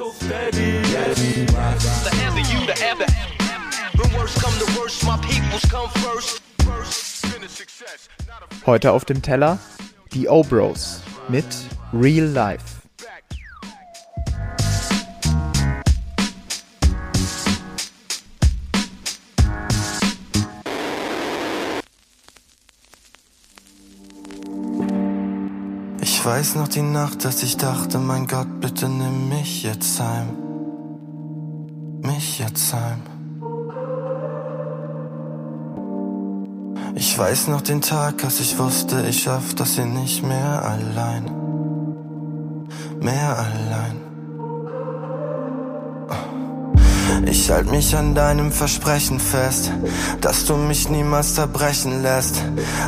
The the. Heute auf dem Teller die O-Bros mit Real Life. Weiß noch die Nacht, dass ich dachte, mein Gott, bitte nimm mich jetzt heim. Mich jetzt heim. Ich weiß noch den Tag, als ich wusste, ich schaff das hier nicht mehr allein. Mehr allein. Ich halt mich an deinem Versprechen fest, dass du mich niemals zerbrechen lässt.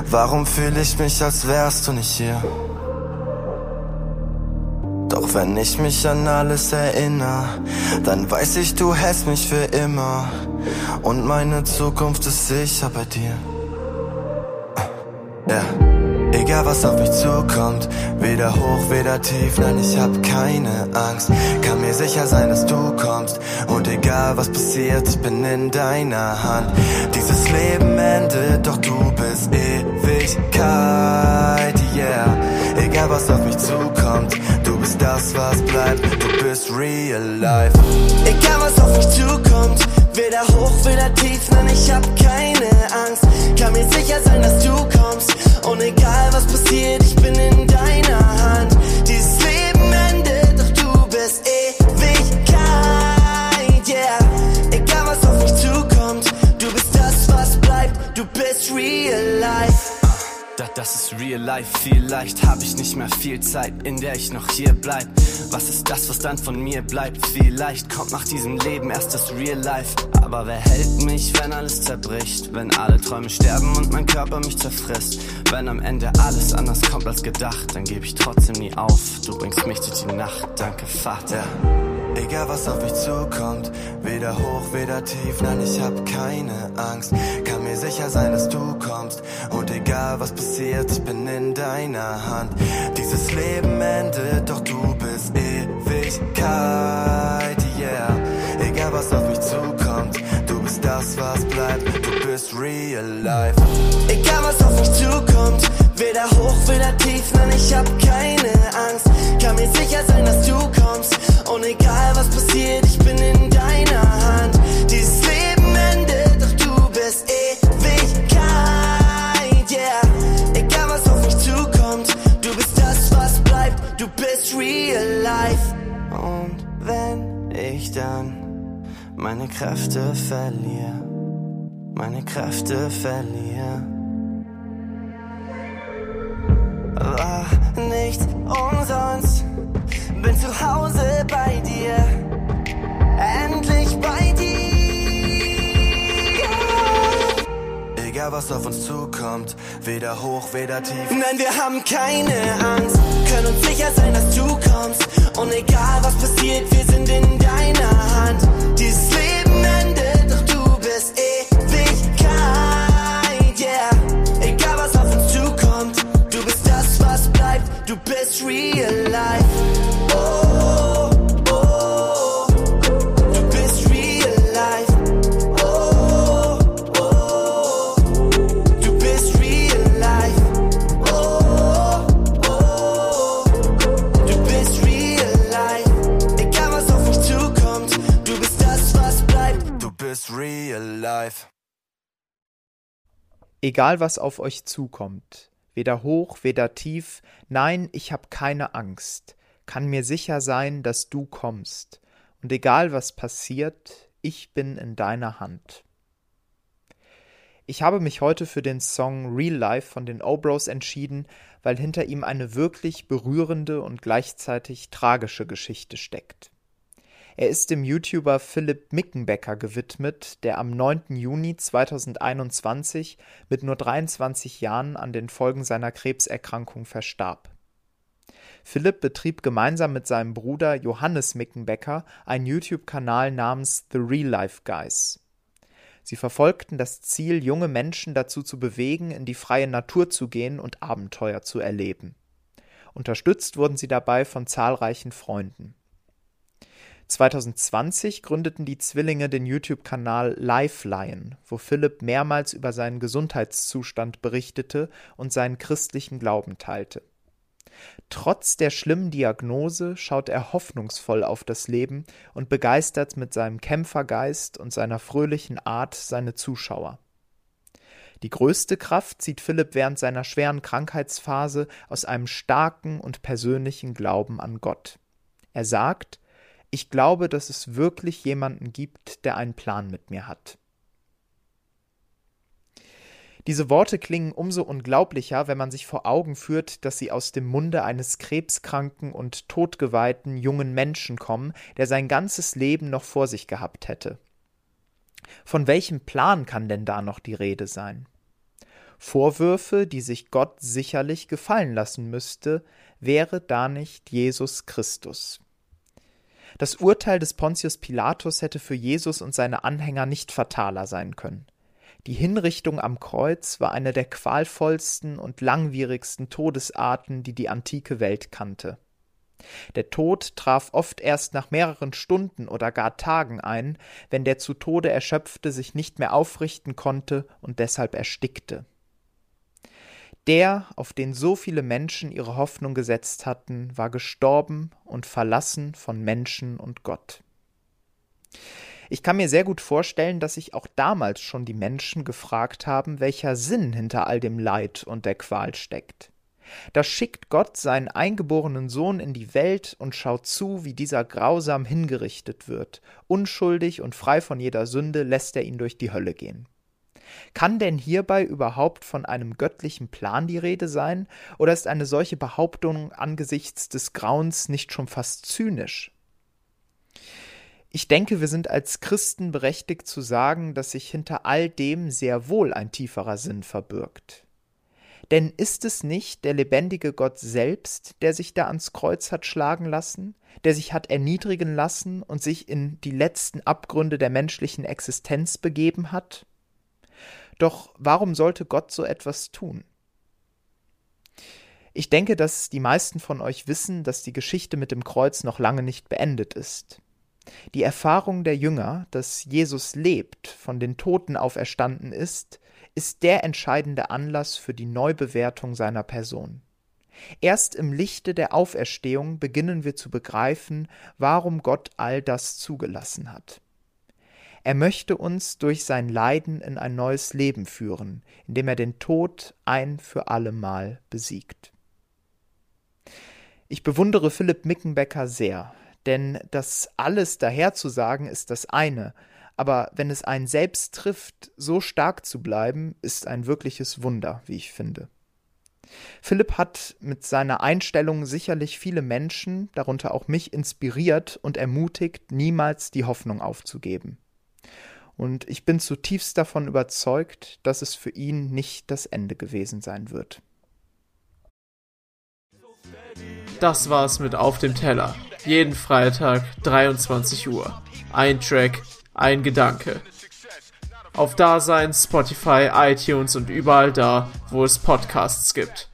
Warum fühle ich mich, als wärst du nicht hier? Wenn ich mich an alles erinnere, dann weiß ich, du hältst mich für immer. Und meine Zukunft ist sicher bei dir. Ja. Yeah. Egal was auf mich zukommt, weder hoch, weder tief, nein, ich hab keine Angst. Kann mir sicher sein, dass du kommst. Und egal was passiert, ich bin in deiner Hand. Dieses Leben endet, doch du bist Ewigkeit, yeah. Egal was auf mich zukommt, das, was bleibt, du bist real life. Egal was auf mich zukommt, weder hoch, weder tief, nein, ich hab keine Angst. Kann mir sicher sein, dass du kommst. Life, vielleicht hab ich nicht mehr viel Zeit, in der ich noch hier bleib. Was ist das, was dann von mir bleibt? Vielleicht kommt nach diesem Leben erst das real life. Aber wer hält mich, wenn alles zerbricht? Wenn alle Träume sterben und mein Körper mich zerfrisst? Wenn am Ende alles anders kommt als gedacht, dann gebe ich trotzdem nie auf. Du bringst mich durch die Nacht, danke Vater. Egal was auf mich zukommt, weder hoch, weder tief, nein, ich hab keine Angst. Kann mir sicher sein, dass du kommst. Und egal was passiert, ich bin in deiner Hand. Dieses Leben endet, doch du bist Ewigkeit, yeah. Egal was auf mich zukommt, du bist das, was bleibt. Du bist real life. Egal was auf mich zukommt, weder hoch, weder tief, nein, ich hab keine Angst. Kann mir sicher sein, dass du kommst. Egal was passiert, ich bin in deiner Hand. Dieses Leben endet, doch du bist Ewigkeit, yeah. Egal was auf mich zukommt, du bist das, was bleibt, du bist real life. Und wenn ich dann meine Kräfte verliere, meine Kräfte verliere, was auf uns zukommt, weder hoch, weder tief. Nein, wir haben keine Angst, können uns sicher sein, dass du kommst. Und egal was passiert, wir sind in deiner Hand. Dieses Leben Egal was auf euch zukommt, weder hoch, weder tief, nein, ich hab keine Angst, kann mir sicher sein, dass du kommst, und egal was passiert, ich bin in deiner Hand. Ich habe mich heute für den Song Real Life von den Obros entschieden, weil hinter ihm eine wirklich berührende und gleichzeitig tragische Geschichte steckt. Er ist dem YouTuber Philipp Mickenbecker gewidmet, der am 9. Juni 2021 mit nur 23 Jahren an den Folgen seiner Krebserkrankung verstarb. Philipp betrieb gemeinsam mit seinem Bruder Johannes Mickenbecker einen YouTube-Kanal namens The Real Life Guys. Sie verfolgten das Ziel, junge Menschen dazu zu bewegen, in die freie Natur zu gehen und Abenteuer zu erleben. Unterstützt wurden sie dabei von zahlreichen Freunden. 2020 gründeten die Zwillinge den YouTube-Kanal Lifeline, wo Philipp mehrmals über seinen Gesundheitszustand berichtete und seinen christlichen Glauben teilte. Trotz der schlimmen Diagnose schaut er hoffnungsvoll auf das Leben und begeistert mit seinem Kämpfergeist und seiner fröhlichen Art seine Zuschauer. Die größte Kraft zieht Philipp während seiner schweren Krankheitsphase aus einem starken und persönlichen Glauben an Gott. Er sagt, ich glaube, dass es wirklich jemanden gibt, der einen Plan mit mir hat. Diese Worte klingen umso unglaublicher, wenn man sich vor Augen führt, dass sie aus dem Munde eines krebskranken und todgeweihten jungen Menschen kommen, der sein ganzes Leben noch vor sich gehabt hätte. Von welchem Plan kann denn da noch die Rede sein? Vorwürfe, die sich Gott sicherlich gefallen lassen müsste, wäre da nicht Jesus Christus. Das Urteil des Pontius Pilatus hätte für Jesus und seine Anhänger nicht fataler sein können. Die Hinrichtung am Kreuz war eine der qualvollsten und langwierigsten Todesarten, die die antike Welt kannte. Der Tod traf oft erst nach mehreren Stunden oder gar Tagen ein, wenn der zu Tode Erschöpfte sich nicht mehr aufrichten konnte und deshalb erstickte. Der, auf den so viele Menschen ihre Hoffnung gesetzt hatten, war gestorben und verlassen von Menschen und Gott. Ich kann mir sehr gut vorstellen, dass sich auch damals schon die Menschen gefragt haben, welcher Sinn hinter all dem Leid und der Qual steckt. Da schickt Gott seinen eingeborenen Sohn in die Welt und schaut zu, wie dieser grausam hingerichtet wird. Unschuldig und frei von jeder Sünde lässt er ihn durch die Hölle gehen. Kann denn hierbei überhaupt von einem göttlichen Plan die Rede sein, oder ist eine solche Behauptung angesichts des Grauens nicht schon fast zynisch? Ich denke, wir sind als Christen berechtigt zu sagen, dass sich hinter all dem sehr wohl ein tieferer Sinn verbirgt. Denn ist es nicht der lebendige Gott selbst, der sich da ans Kreuz hat schlagen lassen, der sich hat erniedrigen lassen und sich in die letzten Abgründe der menschlichen Existenz begeben hat? Doch warum sollte Gott so etwas tun? Ich denke, dass die meisten von euch wissen, dass die Geschichte mit dem Kreuz noch lange nicht beendet ist. Die Erfahrung der Jünger, dass Jesus lebt, von den Toten auferstanden ist, ist der entscheidende Anlass für die Neubewertung seiner Person. Erst im Lichte der Auferstehung beginnen wir zu begreifen, warum Gott all das zugelassen hat. Er möchte uns durch sein Leiden in ein neues Leben führen, indem er den Tod ein für allemal besiegt. Ich bewundere Philipp Mickenbecker sehr, denn das alles daherzusagen ist das eine, aber wenn es einen selbst trifft, so stark zu bleiben, ist ein wirkliches Wunder, wie ich finde. Philipp hat mit seiner Einstellung sicherlich viele Menschen, darunter auch mich, inspiriert und ermutigt, niemals die Hoffnung aufzugeben. Und ich bin zutiefst davon überzeugt, dass es für ihn nicht das Ende gewesen sein wird. Das war's mit Auf dem Teller. Jeden Freitag 23 Uhr. Ein Track, ein Gedanke. Auf Dasein, Spotify, iTunes und überall da, wo es Podcasts gibt.